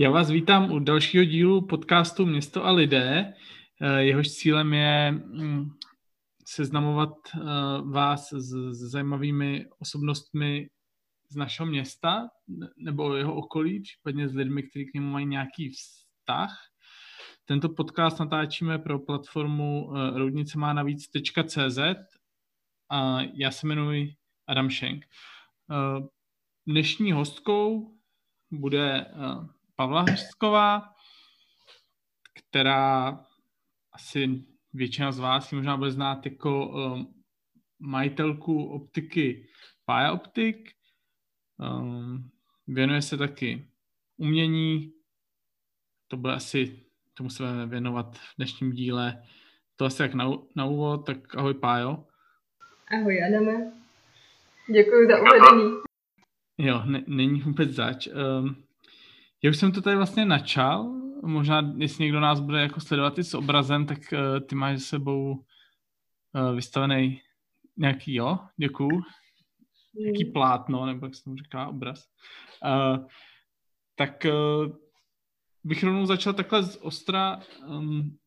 Já vás vítám u dalšího dílu podcastu Město a lidé. Eh, jehož cílem je mm, seznamovat eh, vás s zajímavými osobnostmi z našeho města nebo jeho okolí, případně s lidmi, kteří k němu mají nějaký vztah. Tento podcast natáčíme pro platformu eh, roudnice má navíc.cz a já se jmenuji Adam Schenk. Dnešní hostkou bude Pavla Hřsková, která asi většina z vás ji možná bude znát jako um, majitelku optiky Paya Optic. Um, věnuje se taky umění, to bude asi, tomu se budeme věnovat v dnešním díle. To asi jak na, na úvod, tak ahoj Pájo. Ahoj Adame. Děkuji za uvedení. Jo, ne, není vůbec zač. Um, já už jsem to tady vlastně načal, možná jestli někdo nás bude jako sledovat i s obrazem, tak uh, ty máš s sebou uh, vystavený nějaký, jo, děkuju, mm. nějaký plátno, nebo jak se tomu říká, obraz. Uh, tak uh, bych rovnou začal takhle z ostra, um,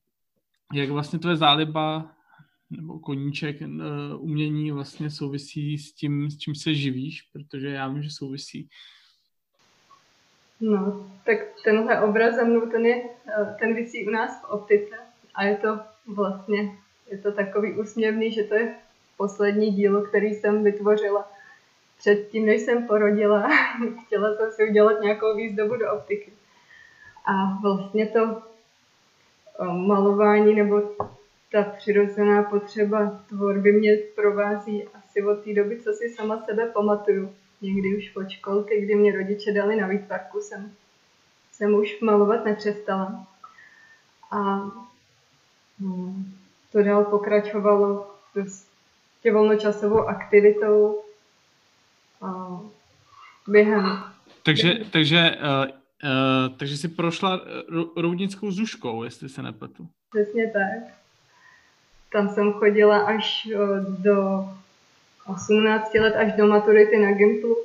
jak vlastně tvoje záliba nebo koníček uh, umění vlastně souvisí s tím, s čím se živíš, protože já vím, že souvisí No, tak tenhle obraz za mnou, ten, je, eh, ten vysí u nás v optice a je to vlastně, je to takový úsměvný, že to je poslední dílo, který jsem vytvořila předtím, než jsem porodila. Chtěla jsem si udělat nějakou výzdobu do optiky. A vlastně to eh, malování nebo ta přirozená potřeba tvorby mě provází asi od té doby, co si sama sebe pamatuju někdy už od školky, kdy mě rodiče dali na výtvarku, jsem, jsem už malovat nepřestala. A hm, to dál pokračovalo prostě volnočasovou aktivitou a během. Takže, takže, uh, uh, takže jsi prošla roudnickou zuškou, jestli se nepletu. Přesně tak. Tam jsem chodila až do 18 let až do maturity na Gimplu.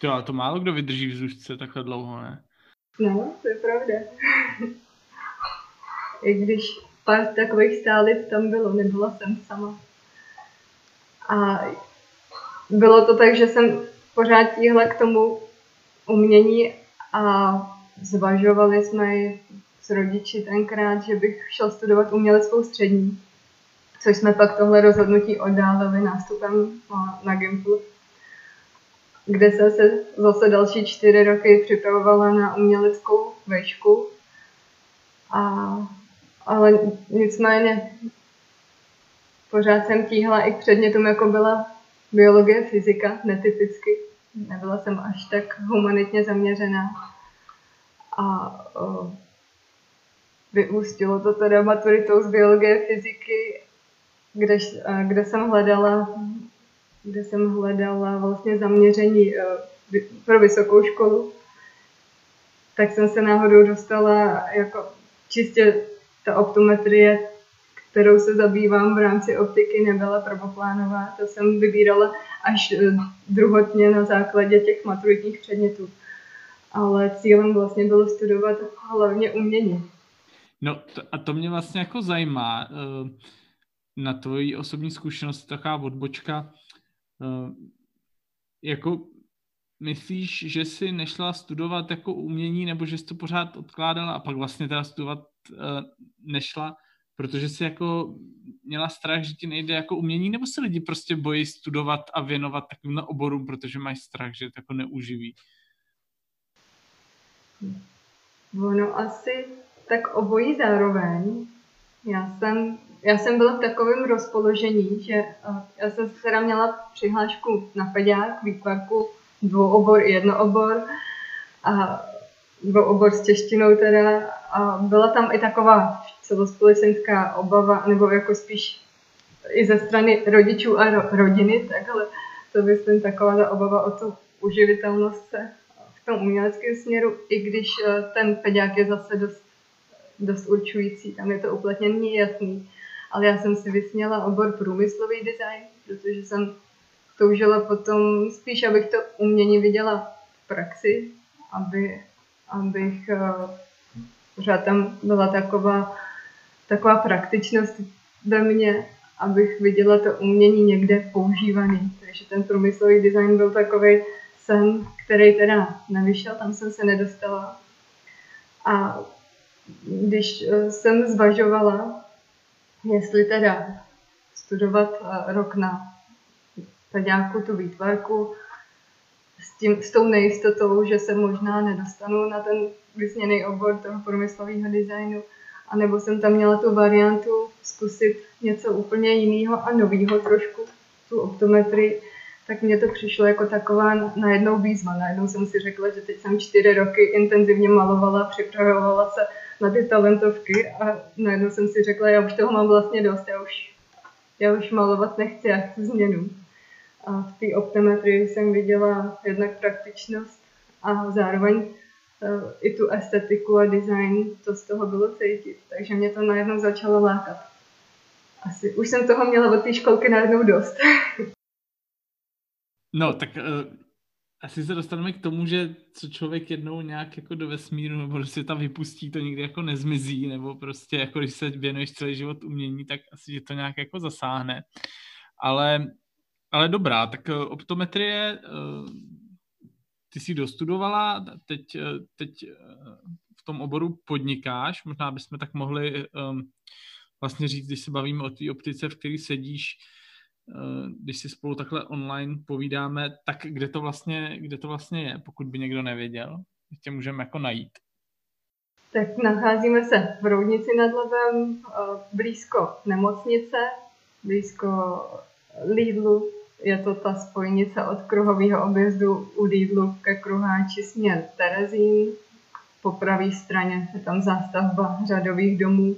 To, ale to málo kdo vydrží v zušce takhle dlouho, ne? No, to je pravda. I když pár takových stálic tam bylo, nebyla jsem sama. A bylo to tak, že jsem pořád tíhla k tomu umění a zvažovali jsme s rodiči tenkrát, že bych šel studovat uměleckou střední což jsme pak tohle rozhodnutí oddálili nástupem na Gimplu, kde jsem se zase další čtyři roky připravovala na uměleckou vešku. A, ale nicméně pořád jsem tíhla i k předmětům, jako byla biologie, fyzika, netypicky. Nebyla jsem až tak humanitně zaměřená. A o, vyústilo to teda maturitou z biologie, fyziky kde, kde jsem hledala kde jsem hledala vlastně zaměření e, pro vysokou školu, tak jsem se náhodou dostala jako čistě ta optometrie, kterou se zabývám v rámci optiky, nebyla prvoplánová. To jsem vybírala až e, druhotně na základě těch maturitních předmětů. Ale cílem vlastně bylo studovat hlavně umění. No a to mě vlastně jako zajímá. Uh na tvoji osobní zkušenost taková odbočka. Eh, jako myslíš, že jsi nešla studovat jako umění, nebo že jsi to pořád odkládala a pak vlastně teda studovat eh, nešla, protože jsi jako měla strach, že ti nejde jako umění, nebo se lidi prostě bojí studovat a věnovat takovým oborům, protože mají strach, že to jako neuživí? Ono asi tak obojí zároveň. Já jsem já jsem byla v takovém rozpoložení, že uh, já jsem teda měla přihlášku na peďák, výtvarku, dvouobor i jednoobor a dvouobor s češtinou teda. A byla tam i taková celospolečenská obava, nebo jako spíš i ze strany rodičů a ro- rodiny, takhle to myslím taková ta obava o tu uživitelnost se v tom uměleckém směru, i když uh, ten peďák je zase dost, dost určující, tam je to uplatnění jasný ale já jsem si vysněla obor průmyslový design, protože jsem toužila potom spíš, abych to umění viděla v praxi, aby, abych eh, pořád tam byla taková, taková praktičnost ve mně, abych viděla to umění někde používaný. Takže ten průmyslový design byl takový sen, který teda nevyšel, tam jsem se nedostala. A když eh, jsem zvažovala, jestli teda studovat eh, rok na nějakou tu výtvarku s, tím, s tou nejistotou, že se možná nedostanu na ten vysněný obor toho průmyslového designu, anebo jsem tam měla tu variantu zkusit něco úplně jiného a nového trošku, tu optometrii, tak mně to přišlo jako taková najednou výzva. Najednou jsem si řekla, že teď jsem čtyři roky intenzivně malovala, připravovala se na ty talentovky a najednou jsem si řekla, já už toho mám vlastně dost, já už, já už malovat nechci, já chci změnu. A v té optometrii jsem viděla jednak praktičnost a zároveň uh, i tu estetiku a design, to z toho bylo cítit. Takže mě to najednou začalo lákat. Asi už jsem toho měla od té školky najednou dost. no, tak uh, asi se dostaneme k tomu, že co člověk jednou nějak jako do vesmíru nebo do světa vypustí, to nikdy jako nezmizí, nebo prostě jako když se věnuješ celý život umění, tak asi, že to nějak jako zasáhne. Ale ale dobrá, tak eh, optometrie, eh, ty jsi dostudovala, teď, eh, teď v tom oboru podnikáš, možná bychom tak mohli vlastně říct, když se bavíme o té optice, v které sedíš, když si spolu takhle online povídáme, tak kde to vlastně, kde to vlastně je, pokud by někdo nevěděl, tě můžeme jako najít. Tak nacházíme se v Roudnici nad Labem, blízko nemocnice, blízko Lidlu, je to ta spojnice od kruhového objezdu u Lidlu ke kruháči směr Terezín. Po pravé straně je tam zástavba řadových domů.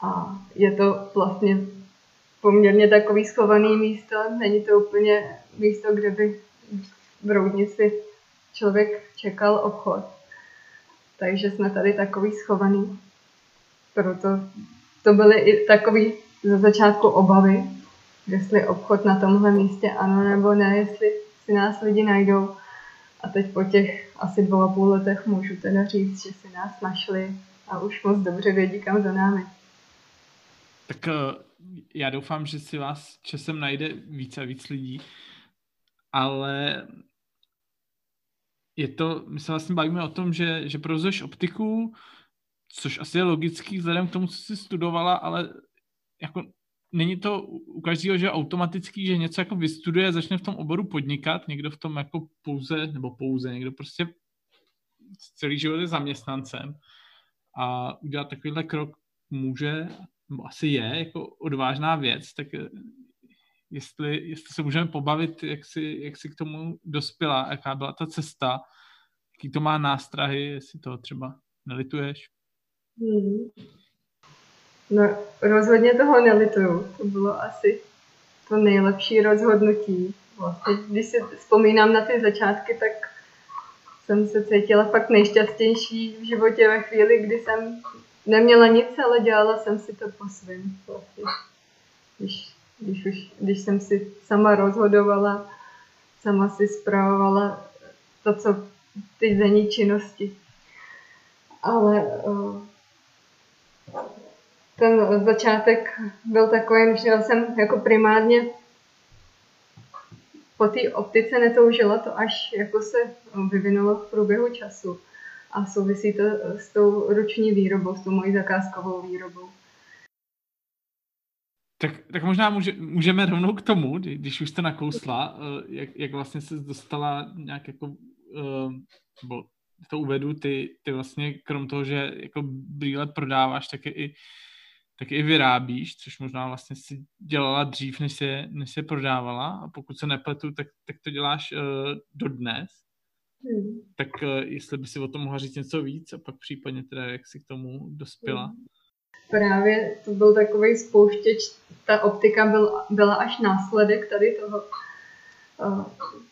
A je to vlastně poměrně takový schovaný místo. Není to úplně místo, kde by v Roudnici člověk čekal obchod. Takže jsme tady takový schovaný. Proto to byly i takový za začátku obavy, jestli obchod na tomhle místě ano nebo ne, jestli si nás lidi najdou. A teď po těch asi dvou a půl letech můžu teda říct, že si nás našli a už moc dobře vědí, kam za námi. Tak eh, já doufám, že si vás časem najde více a víc lidí, ale je to, my se vlastně bavíme o tom, že, že provozuješ optiku, což asi je logický vzhledem k tomu, co jsi studovala, ale jako není to u každého, že automatický, že něco jako vystuduje, začne v tom oboru podnikat, někdo v tom jako pouze, nebo pouze, někdo prostě celý život je zaměstnancem a udělat takovýhle krok může, asi je, jako odvážná věc, tak eh, jestli, jestli se můžeme pobavit, jak si, jak si k tomu dospěla, jaká byla ta cesta, jaký to má nástrahy, jestli to třeba nelituješ. Hmm. No, rozhodně toho nelituju. To bylo asi to nejlepší rozhodnutí. Vlastně, když si vzpomínám na ty začátky, tak jsem se cítila fakt nejšťastnější v životě ve chvíli, kdy jsem neměla nic, ale dělala jsem si to po svém. Vlastně. Když, když, už, když jsem si sama rozhodovala, sama si zpravovala to, co ty denní činnosti. Ale uh, ten začátek byl takový, že jsem jako primárně po té optice netoužila to, až jako se vyvinulo v průběhu času. A souvisí to s tou ruční výrobou, s tou mojí zakázkovou výrobou. Tak, tak možná může, můžeme rovnou k tomu, když už jste nakousla, eh, jak, jak vlastně se dostala nějak jako, uh, nebo to uvedu, ty, ty vlastně krom toho, že jako brýle prodáváš, tak je i tak i vyrábíš, což možná vlastně si dělala dřív, než se, než se prodávala a pokud se nepletu, tak, tak to děláš uh, dodnes. Hmm. Tak uh, jestli by si o tom mohla říct něco víc a pak případně teda, jak jsi k tomu dospěla. Hmm. Právě to byl takový spouštěč, ta optika byl, byla až následek tady toho. Uh,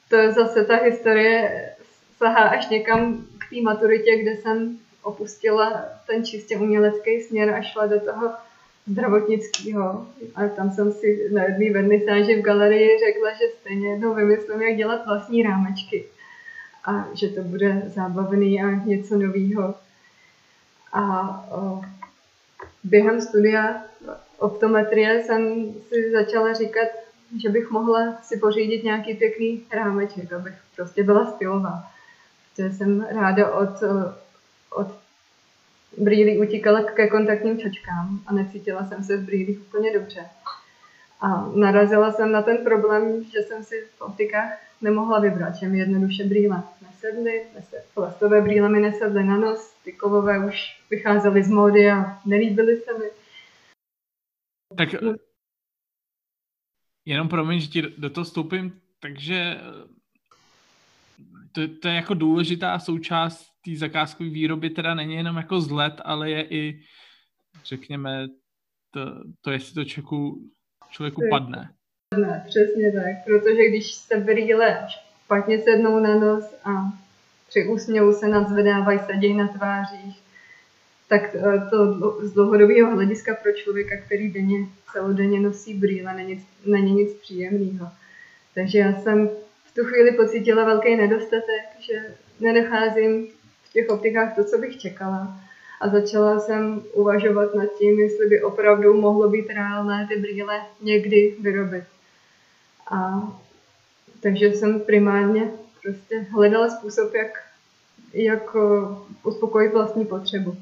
to je zase ta historie sahá až někam k té maturitě, kde jsem opustila ten čistě umělecký směr a šla do toho zdravotnického. A tam jsem si na jedné vernisáži v galerii řekla, že stejně jednou vymyslím, jak dělat vlastní rámečky. A že to bude zábavný a něco nového. A o, během studia optometrie jsem si začala říkat, že bych mohla si pořídit nějaký pěkný rámeček, abych prostě byla stylová. Protože jsem ráda od, od brýlí utíkala ke kontaktním čočkám a necítila jsem se v brýlích úplně dobře. A narazila jsem na ten problém, že jsem si v optikách nemohla vybrat, že mi jednoduše brýle nesedly, plastové brýle mi nesedly na nos, ty kovové už vycházely z módy a nelíbily se mi. Tak jenom promiň, že ti do toho vstoupím, takže to, to je jako důležitá součást té zakázkové výroby, teda není jenom jako zlet, ale je i, řekněme, to, to jestli to člověku, člověku padne. Ne, přesně tak, protože když se brýle špatně sednou na nos a při úsměvu se nadzvedávají, sedějí na tvářích, tak eh, to z dlouhodobého hlediska pro člověka, který denně, celodenně nosí brýle, není, není nic příjemného. Takže já jsem v tu chvíli pocítila velký nedostatek, že nenacházím v těch optikách to, co bych čekala. A začala jsem uvažovat nad tím, jestli by opravdu mohlo být reálné ty brýle někdy vyrobit. A takže jsem primárně prostě hledala způsob, jak, jak eh, uspokojit vlastní potřebu.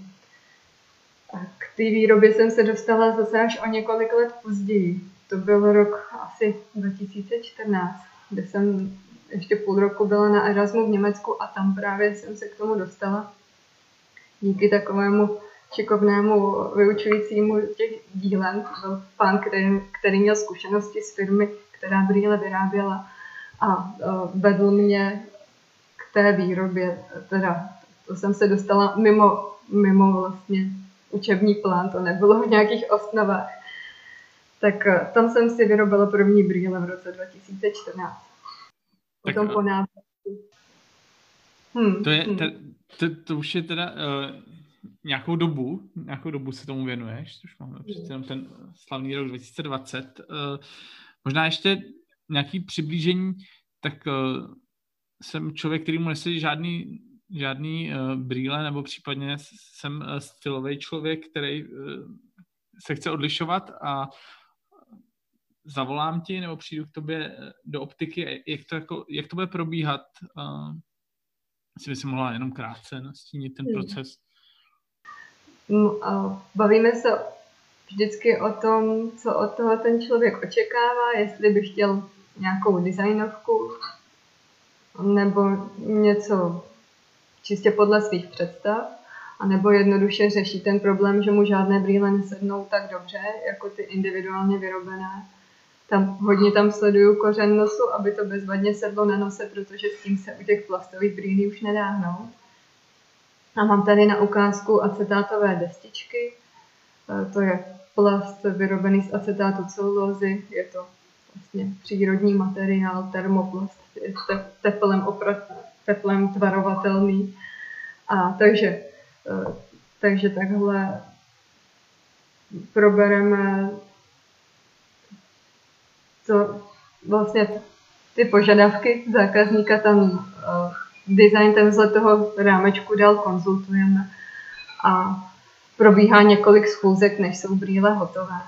A k té výrobě jsem se dostala zase až o několik let později. To byl rok asi 2014, kde jsem ještě půl roku byla na Erasmu v Německu a tam právě jsem se k tomu dostala. Díky takovému šikovnému vyučujícímu těch dílem, to byl pán, který, který měl zkušenosti z firmy, která brýle vyráběla a uh, vedl mě k té výrobě, teda to jsem se dostala mimo, mimo vlastně učební plán, to nebylo v nějakých osnovách. Tak uh, tam jsem si vyrobila první brýle v roce 2014. Potom tak, po návratu. Hmm, to, je, hmm. to, to, to už je teda uh, nějakou dobu, nějakou dobu se tomu věnuješ, už máme přece jenom ten slavný rok 2020. Uh, možná ještě nějaký přiblížení, tak uh, jsem člověk, který mu nesedí žádný, žádný uh, brýle, nebo případně jsem uh, stylový člověk, který uh, se chce odlišovat a zavolám ti nebo přijdu k tobě do optiky, jak to, jako, jak to bude probíhat? Uh, asi by si mohla jenom krátce nastínit ten hmm. proces. Bavíme se vždycky o tom, co od toho ten člověk očekává, jestli by chtěl nějakou designovku nebo něco čistě podle svých představ, anebo jednoduše řeší ten problém, že mu žádné brýle nesednou tak dobře, jako ty individuálně vyrobené. Tam, hodně tam sleduju kořen nosu, aby to bezvadně sedlo na nose, protože s tím se u těch plastových brýlí už nedá hnout. A mám tady na ukázku acetátové destičky. E, to je plast vyrobený z acetátu celulózy. Je to vlastně přírodní materiál, termoplast, je teplem, opra- teplem tvarovatelný. A takže, e, takže takhle probereme to vlastně ty požadavky zákazníka tam uh, design tenhle toho rámečku dál konzultujeme a probíhá několik schůzek, než jsou brýle hotové.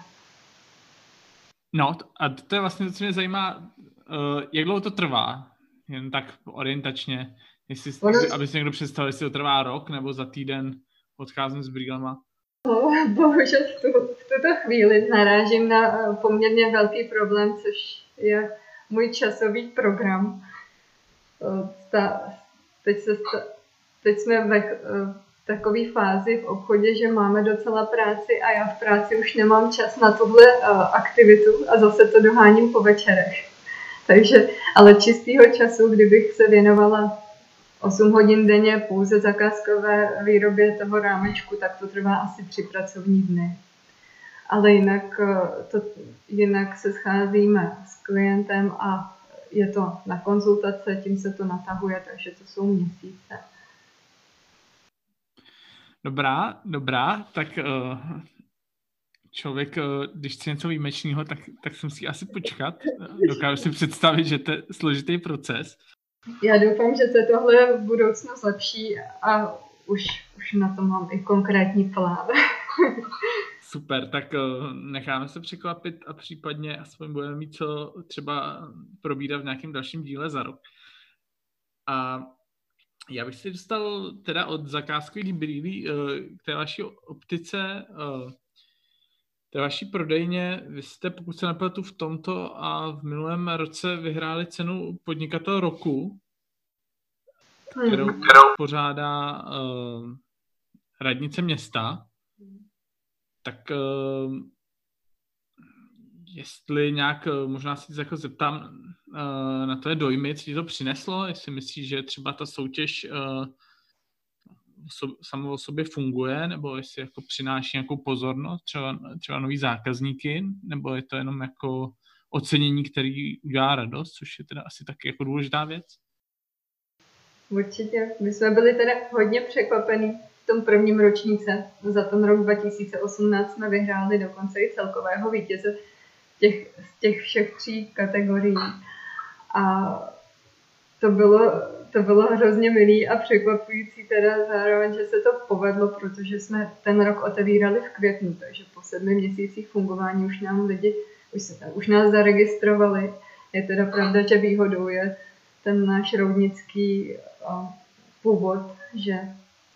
No a to je vlastně to, co mě zajímá, uh, jak dlouho to trvá, jen tak orientačně, jestli, ono... aby si někdo představil, jestli to trvá rok nebo za týden odcházím s brýlema. Bohužel v, tu, v tuto chvíli narážím na eh, poměrně velký problém, což je můj časový program. Eh, ta, teď, se, teď jsme ve eh, takové fázi v obchodě, že máme docela práci a já v práci už nemám čas na tuhle aktivitu a zase to doháním po večerech. Takže, ale čistého času, kdybych se věnovala 8 hodin denně pouze zakázkové výrobě toho rámečku, tak to trvá asi tři pracovní dny. Ale jinak, eh, to, jinak se scházíme s klientem a je to na konzultace, tím se to natahuje, takže to jsou měsíce. Dobrá, dobrá, tak uh, člověk, uh, když chce něco výjimečného, tak, tak si musí asi počkat. Dokážu si představit, že to je složitý proces. Já doufám, že se tohle v budoucnu zlepší a už, už na to mám i konkrétní plán. Super, tak eh, necháme se překvapit a případně aspoň budeme mít co třeba probírat v nějakém dalším díle za rok. A já bych si dostal teda od zakázkových brýlí eh, k té vaší optice, eh, té vaší prodejně. Vy jste, pokud se nepletu, v tomto a v minulém roce vyhráli cenu podnikatel roku, kterou, kterou pořádá radnice města tak uh, jestli nějak, eh, možná si jako zeptám uh, na tvé dojmy, co ti to přineslo, jestli myslíš, že třeba ta soutěž uh, so, samo o sobě funguje, nebo jestli jako přináší nějakou pozornost, třeba, třeba nový zákazníky, nebo je to jenom jako ocenění, který udělá radost, což je teda asi taky jako důležitá věc? Určitě. My jsme byli teda hodně překvapení tom prvním ročníce za ten rok 2018 jsme vyhráli dokonce i celkového vítěze těch, z těch všech tří kategorií. A to bylo, to bylo hrozně milý a překvapující teda zároveň, že se to povedlo, protože jsme ten rok otevírali v květnu, takže po sedmi měsících fungování už nám lidi, už, se, už nás zaregistrovali. Je teda pravda, že výhodou je ten náš roudnický původ, že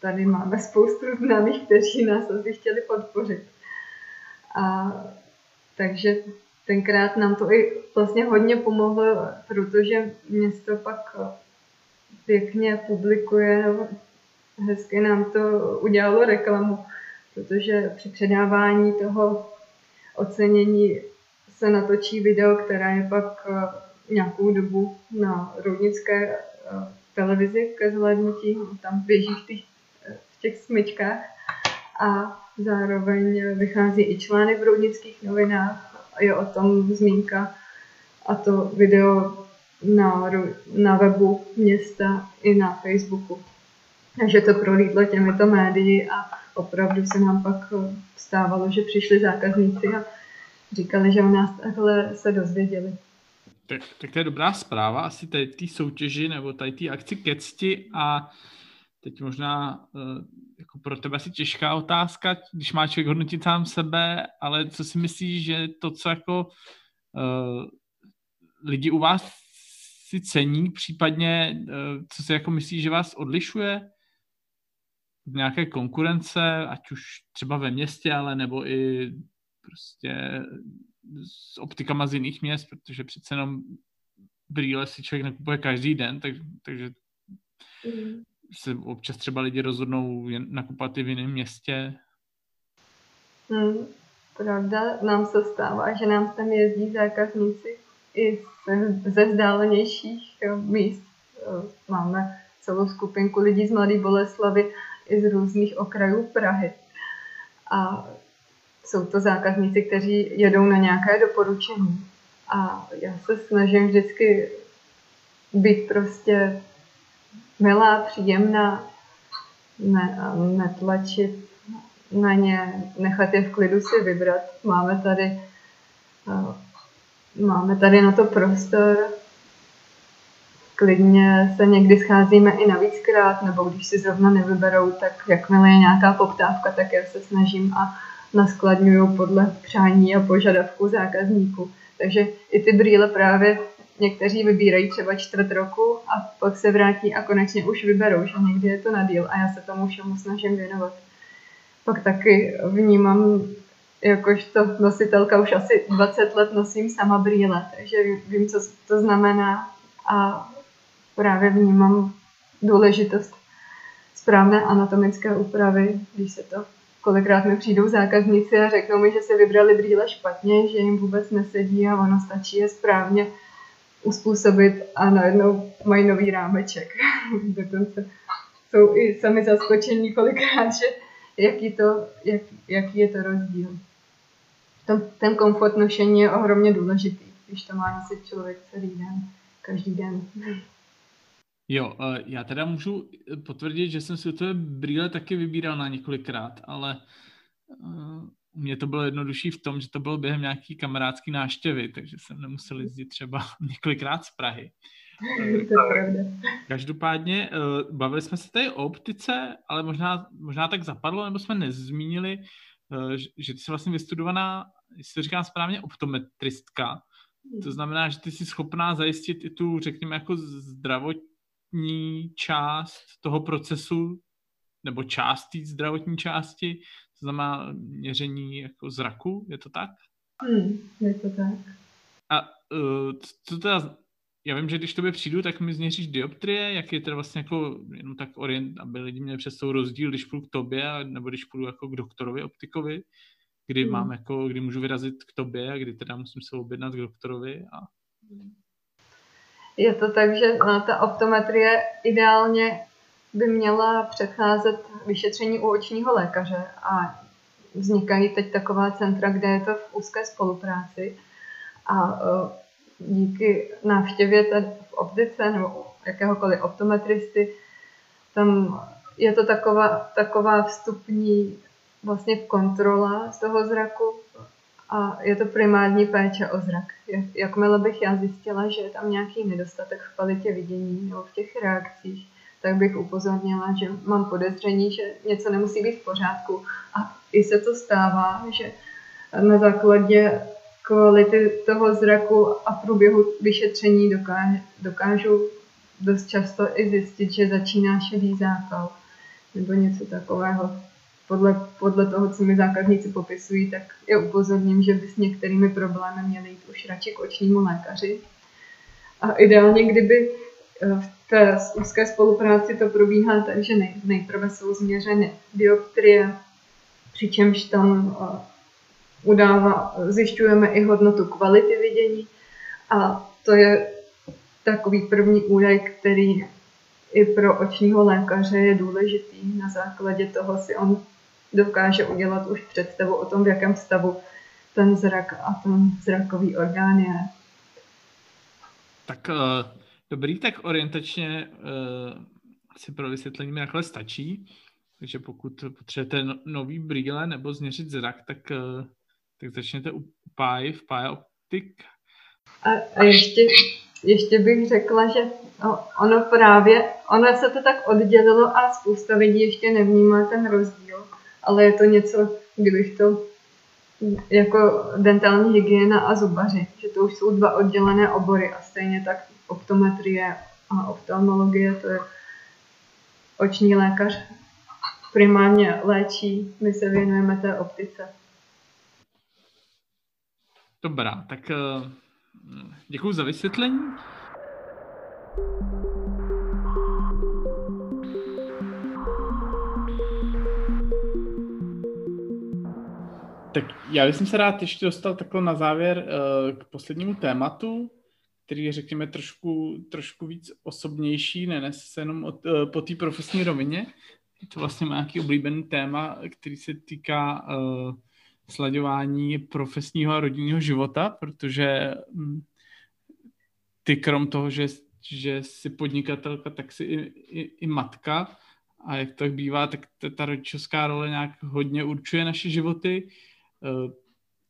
tady máme spoustu známých, kteří nás asi chtěli podpořit. A takže tenkrát nám to i vlastně hodně pomohlo, protože město pak pěkně publikuje, hezky nám to udělalo reklamu, protože při předávání toho ocenění se natočí video, které je pak nějakou dobu na roudnické televizi ke zhlédnutí. Tam běží v těch těch smyčkách. A zároveň vychází i článek v roudnických novinách. Je o tom zmínka. A to video na, na webu města i na Facebooku. Takže to prolítlo těmito médii a opravdu se nám pak stávalo, že přišli zákazníci a říkali, že o nás takhle se dozvěděli. Tak, tak to je dobrá zpráva asi tady té soutěži nebo tady té akci Kecti a Teď možná uh, jako pro tebe asi těžká otázka, když má člověk hodnotit sám sebe, ale co si myslíš, že to, co jako uh, lidi u vás si cení, případně uh, co si jako myslíš, že vás odlišuje v nějaké konkurence, ať už třeba ve městě, ale nebo i prostě s optikama z jiných měst, protože přece jenom brýle si člověk nekupuje každý den, tak, takže mm se občas třeba lidi rozhodnou nakupovat i v jiném městě? Hmm, pravda, nám se stává, že nám tam jezdí zákazníci i ze vzdálenějších míst. Máme celou skupinku lidí z Mladé Boleslavy i z různých okrajů Prahy. A jsou to zákazníci, kteří jedou na nějaké doporučení. A já se snažím vždycky být prostě milá, příjemná, ne, netlačit na ně, nechat je v klidu si vybrat. Máme tady, máme tady na to prostor, klidně se někdy scházíme i navíckrát, nebo když si zrovna nevyberou, tak jakmile je nějaká poptávka, tak já se snažím a naskladňuju podle přání a požadavků zákazníků. Takže i ty brýle právě někteří vybírají třeba čtvrt roku a pak se vrátí a konečně už vyberou, že někdy je to na díl a já se tomu všemu snažím věnovat. Pak taky vnímám, jakožto nositelka už asi 20 let nosím sama brýle, takže vím, co to znamená a právě vnímám důležitost správné anatomické úpravy, když se to kolikrát mi přijdou zákazníci a řeknou mi, že si vybrali brýle špatně, že jim vůbec nesedí a ono stačí je správně uspůsobit a najednou mají nový rámeček. Dokonce jsou i sami zaskočení kolikrát, že jaký, to, jak, jaký je to rozdíl. Ten, ten komfort nošení je ohromně důležitý, když to má nosit člověk celý den, každý den. Jo, eh, já teda můžu potvrdit, že jsem si to brýle taky vybíral na několikrát, ale eh, u mě to bylo jednodušší v tom, že to bylo během nějaký kamarádský náštěvy, takže jsem nemusel jezdit třeba několikrát z Prahy. to je pravda. Každopádně bavili jsme se tady o optice, ale možná, možná tak zapadlo, nebo jsme nezmínili, že ty jsi vlastně vystudovaná, jestli to říkám správně, optometristka. To znamená, že ty jsi schopná zajistit i tu, řekněme, jako zdravotní část toho procesu, nebo část té zdravotní části, to znamená měření jako zraku, je to tak? Hmm, je to tak. A uh, co teda, já vím, že když tobě přijdu, tak mi změříš dioptrie, jak je teda vlastně jako jenom tak orient, aby lidi měli přes rozdíl, když půjdu k tobě, nebo když půjdu jako k doktorovi optikovi, kdy hmm. mám jako, kdy můžu vyrazit k tobě a kdy teda musím se objednat k doktorovi a je to tak, že na ta optometrie ideálně by měla předcházet vyšetření u očního lékaře a vznikají teď taková centra, kde je to v úzké spolupráci a e, díky návštěvě v optice nebo jakéhokoliv optometristy, tam je to taková, taková vstupní vlastně kontrola z toho zraku a je to primární péče o zrak. Jakmile bych já zjistila, že je tam nějaký nedostatek v kvalitě vidění nebo v těch reakcích, tak bych upozornila, že mám podezření, že něco nemusí být v pořádku. A i se to stává, že na základě kvality toho zraku a průběhu vyšetření dokážu, dokážu dost často i zjistit, že začíná šedý zápal nebo něco takového. Podle, podle toho, co mi zákazníci popisují, tak je upozorním, že by s některými problémy měli jít už radši k očnímu lékaři. A ideálně, kdyby eh, v té úzké spolupráci to probíhá tak, že nej, nejprve jsou změřeny dioptrie, přičemž tam uh, udává, zjišťujeme i hodnotu kvality vidění a to je takový první údaj, který i pro očního lékaře je důležitý. Na základě toho si on dokáže udělat už představu o tom, v jakém stavu ten zrak a ten zrakový orgán je. Tak uh, dobrý, tak orientačně uh, asi pro vysvětlení mi takhle stačí. Takže pokud potřebujete no, nový brýle nebo změřit zrak, tak, uh, tak začněte u PAI, v PAI Optik. A, a ještě, ještě bych řekla, že ono právě, ono se to tak oddělilo a spousta lidí ještě nevnímá ten rozdíl, ale je to něco, kdybych to jako dentální hygiena a zubaři, že to už jsou dva oddělené obory a stejně tak optometrie a oftalmologie, to je oční lékař primárně léčí, my se věnujeme té optice. Dobrá, tak uh, děkuji za vysvětlení. Tak já bych se rád ještě dostal takhle na závěr uh, k poslednímu tématu, který je, řekněme, trošku, trošku víc osobnější, ne se jenom od, uh, po té profesní rovině. To vlastně má nějaký oblíbený téma, který se týká uh, slaďování profesního a rodinného života, protože um, ty krom toho, že, že jsi podnikatelka, tak jsi i, i, i matka a jak to tak bývá, tak ta, ta rodičovská role nějak hodně určuje naše životy. Uh,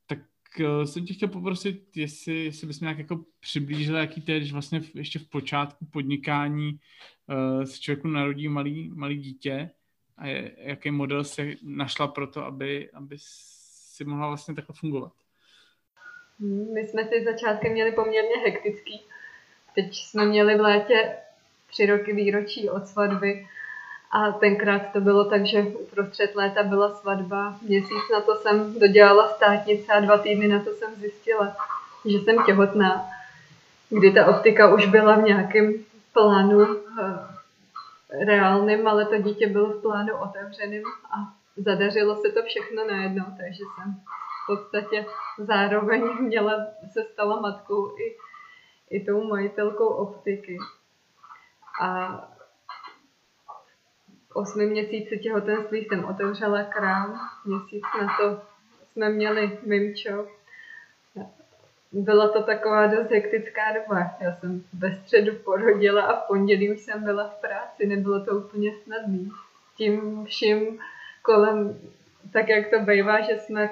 tak uh, jsem tě chtěl poprosit, jestli, jestli bys mě nějak jako přiblížil, jaký to je, když vlastně ještě v počátku podnikání uh, se člověku narodí malý, malý dítě a jaký model se našla pro to, aby, aby si mohla vlastně takhle fungovat. My jsme si začátkem měli poměrně hektický. Teď jsme měli v létě tři roky výročí od svatby a tenkrát to bylo tak, že uprostřed léta byla svatba. Měsíc na to jsem dodělala státnice a dva týdny na to jsem zjistila, že jsem těhotná. Kdy ta optika už byla v nějakém plánu eh, reálným, ale to dítě bylo v plánu otevřeným a zadařilo se to všechno najednou, takže jsem v podstatě zároveň měla, se stala matkou i, i tou majitelkou optiky. A osmi měsíci těhotenství jsem otevřela krám, měsíc na to jsme měli Mimčo. Byla to taková dost hektická doba. Já jsem ve středu porodila a v pondělí už jsem byla v práci, nebylo to úplně snadné. Tím vším kolem, tak jak to bývá, že jsme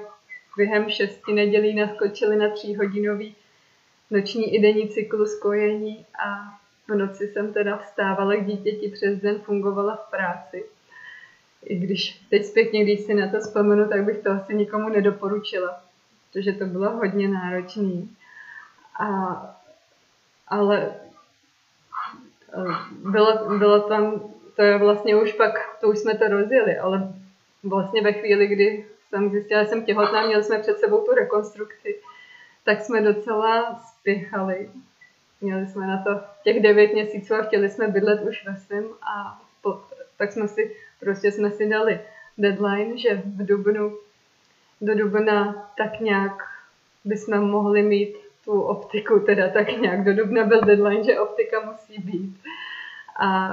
během šesti nedělí naskočili na tříhodinový noční i denní cyklus kojení a v noci jsem teda vstávala k dítěti, přes den fungovala v práci. I když teď zpětně, když si na to vzpomenu, tak bych to asi nikomu nedoporučila, protože to bylo hodně náročné. A, ale eh, bylo, bylo tam, to je vlastně už pak, to už jsme to rozjeli, ale vlastně ve chvíli, kdy jsem zjistila, že jsem těhotná, měli jsme před sebou tu rekonstrukci, tak jsme docela spěchali. Měli jsme na to těch devět měsíců a chtěli jsme bydlet už ve svém a po, tak jsme si, prostě jsme si dali deadline, že v dubnu, do dubna tak nějak bychom mohli mít tu optiku, teda tak nějak do dubna byl deadline, že optika musí být. A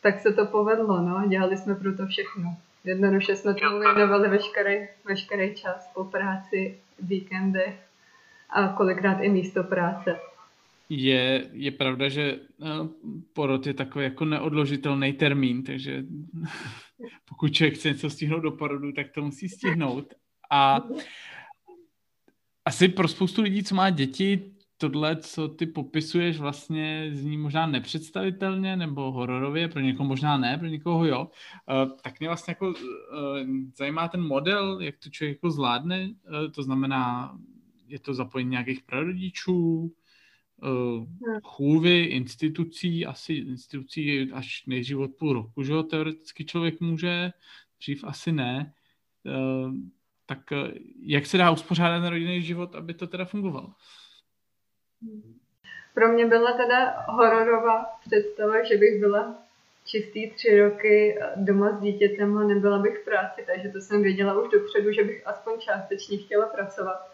tak se to povedlo, no, dělali jsme pro to všechno. Jednoduše jsme tomu věnovali veškerý, veškerý čas po práci, víkendech a kolikrát i místo práce. Je, je pravda, že eh, porod je takový jako neodložitelný termín, takže pokud člověk chce něco stihnout do porodu, tak to musí stihnout. A asi pro spoustu lidí, co má děti, tohle, co ty popisuješ, vlastně zní možná nepředstavitelně nebo hororově, pro někoho možná ne, pro někoho jo, uh, tak mě vlastně jako uh, zajímá ten model, jak to člověk jako zvládne, uh, to znamená, je to zapojení nějakých prarodičů, uh, chůvy, institucí, asi institucí až nejdřív od půl roku, že jo, teoreticky člověk může, dřív asi ne, tak jak se dá uspořádat na rodinný život, aby to teda fungovalo? Pro mě byla teda hororová představa, že bych byla čistý tři roky doma s dítětem a nebyla bych v práci, takže to jsem věděla už dopředu, že bych aspoň částečně chtěla pracovat.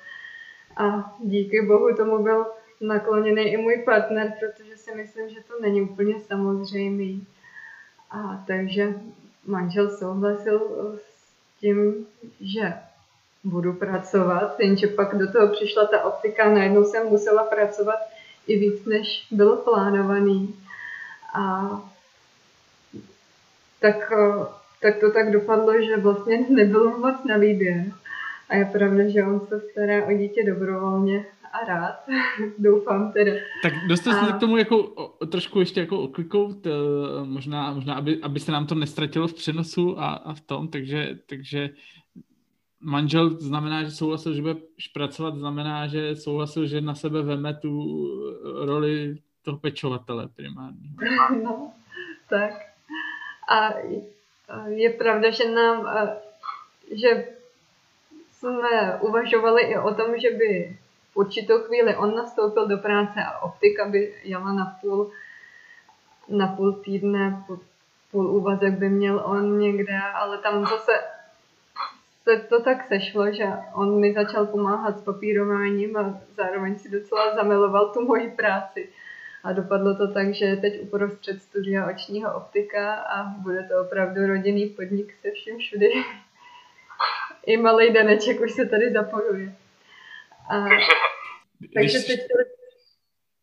A díky bohu tomu byl nakloněný i můj partner, protože si myslím, že to není úplně samozřejmý. A takže manžel souhlasil s tím, že budu pracovat, jenže pak do toho přišla ta optika, najednou jsem musela pracovat i víc, než bylo plánovaný. A tak, tak to tak dopadlo, že vlastně nebylo moc na výběr. A je pravda, že on se stará o dítě dobrovolně a rád, doufám teda. Tak dostali jsme a... k tomu jako o, trošku ještě jako oklikou, možná, možná aby, aby se nám to nestratilo v přenosu a, a v tom, takže, takže manžel znamená, že souhlasil, že bude pracovat, znamená, že souhlasil, že na sebe veme tu roli toho pečovatele primární. No, tak. A je pravda, že nám, že jsme uvažovali i o tom, že by v určitou chvíli on nastoupil do práce a optika by jela na půl, na půl týdne, půl úvazek by měl on někde, ale tam zase se to tak sešlo, že on mi začal pomáhat s papírováním a zároveň si docela zamiloval tu moji práci. A dopadlo to tak, že teď uprostřed studia očního optika a bude to opravdu rodinný podnik se vším všudy. I malý Daneček už se tady zapojuje. A, takže teď to...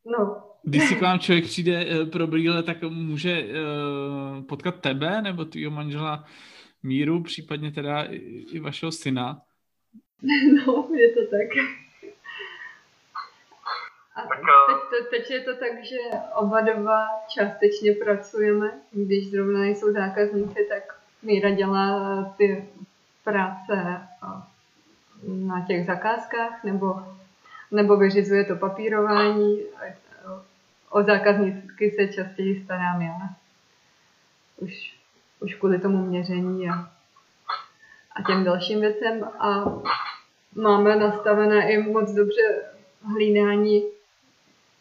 No. Když si k vám člověk přijde eh, pro brýle, tak může uh, potkat tebe nebo tvýho manžela míru, případně teda i, i vašeho syna. No, je to tak. A teď, to, teď je to tak, že oba dva částečně pracujeme. Když zrovna nejsou zákazníci, tak Míra dělá ty práce na těch zakázkách nebo, nebo vyřizuje to papírování. O zákazníky se častěji starám já. Už už kvůli tomu měření a, a těm dalším věcem. A máme nastavené i moc dobře hlídání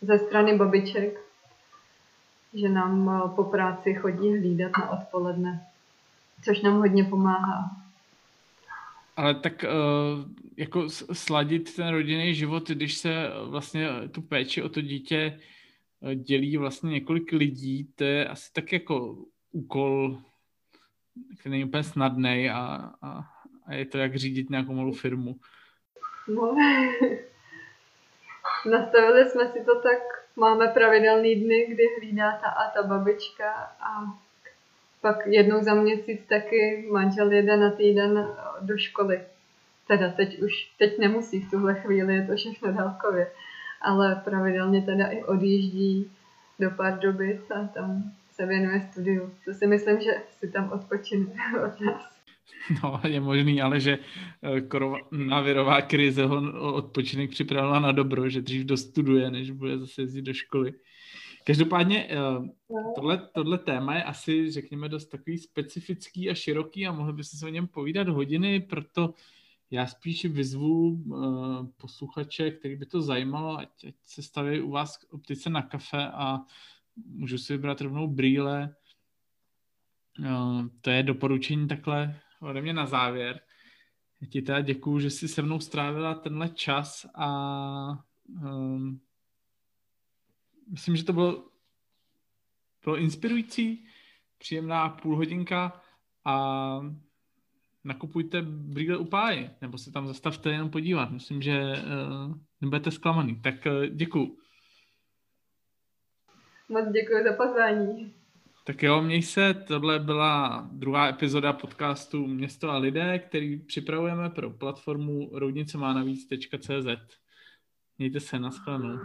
ze strany babiček, že nám po práci chodí hlídat na odpoledne, což nám hodně pomáhá. Ale tak jako sladit ten rodinný život, když se vlastně tu péči o to dítě dělí vlastně několik lidí, to je asi tak jako úkol který není úplně snadný a, a, a je to jak řídit nějakou malou firmu. No, nastavili jsme si to tak, máme pravidelný dny, kdy hlídá ta a ta babička a pak jednou za měsíc taky manžel jede na týden do školy. Teda teď už, teď nemusí v tuhle chvíli, je to všechno dálkově, ale pravidelně teda i odjíždí do Pardubic a tam se věnuje studiu. To si myslím, že si tam odpočine od nás. No, je možný, ale že eh, koronavirová krize ho odpočinek připravila na dobro, že dřív dostuduje, než bude zase jezdit do školy. Každopádně eh, tohle, tohle téma je asi, řekněme, dost takový specifický a široký a mohli byste se o něm povídat hodiny, proto já spíš vyzvu uh, posluchače, který by to zajímalo, ať, ať se staví u vás k optice na kafe a můžu si vybrat rovnou brýle. Uh, to je doporučení takhle ode mě na závěr. Já ti teda děkuju, že jsi se mnou strávila tenhle čas a um, myslím, že to bylo, bylo inspirující, příjemná půlhodinka a nakupujte brýle u páji, nebo se tam zastavte jenom podívat. Myslím, že uh, nebudete zklamaný. Tak uh, děkuju. Moc děkuji za pozvání. Tak jo, měj se, tohle byla druhá epizoda podcastu Město a lidé, který připravujeme pro platformu roudnicemánavíc.cz. Mějte se, nashledanou.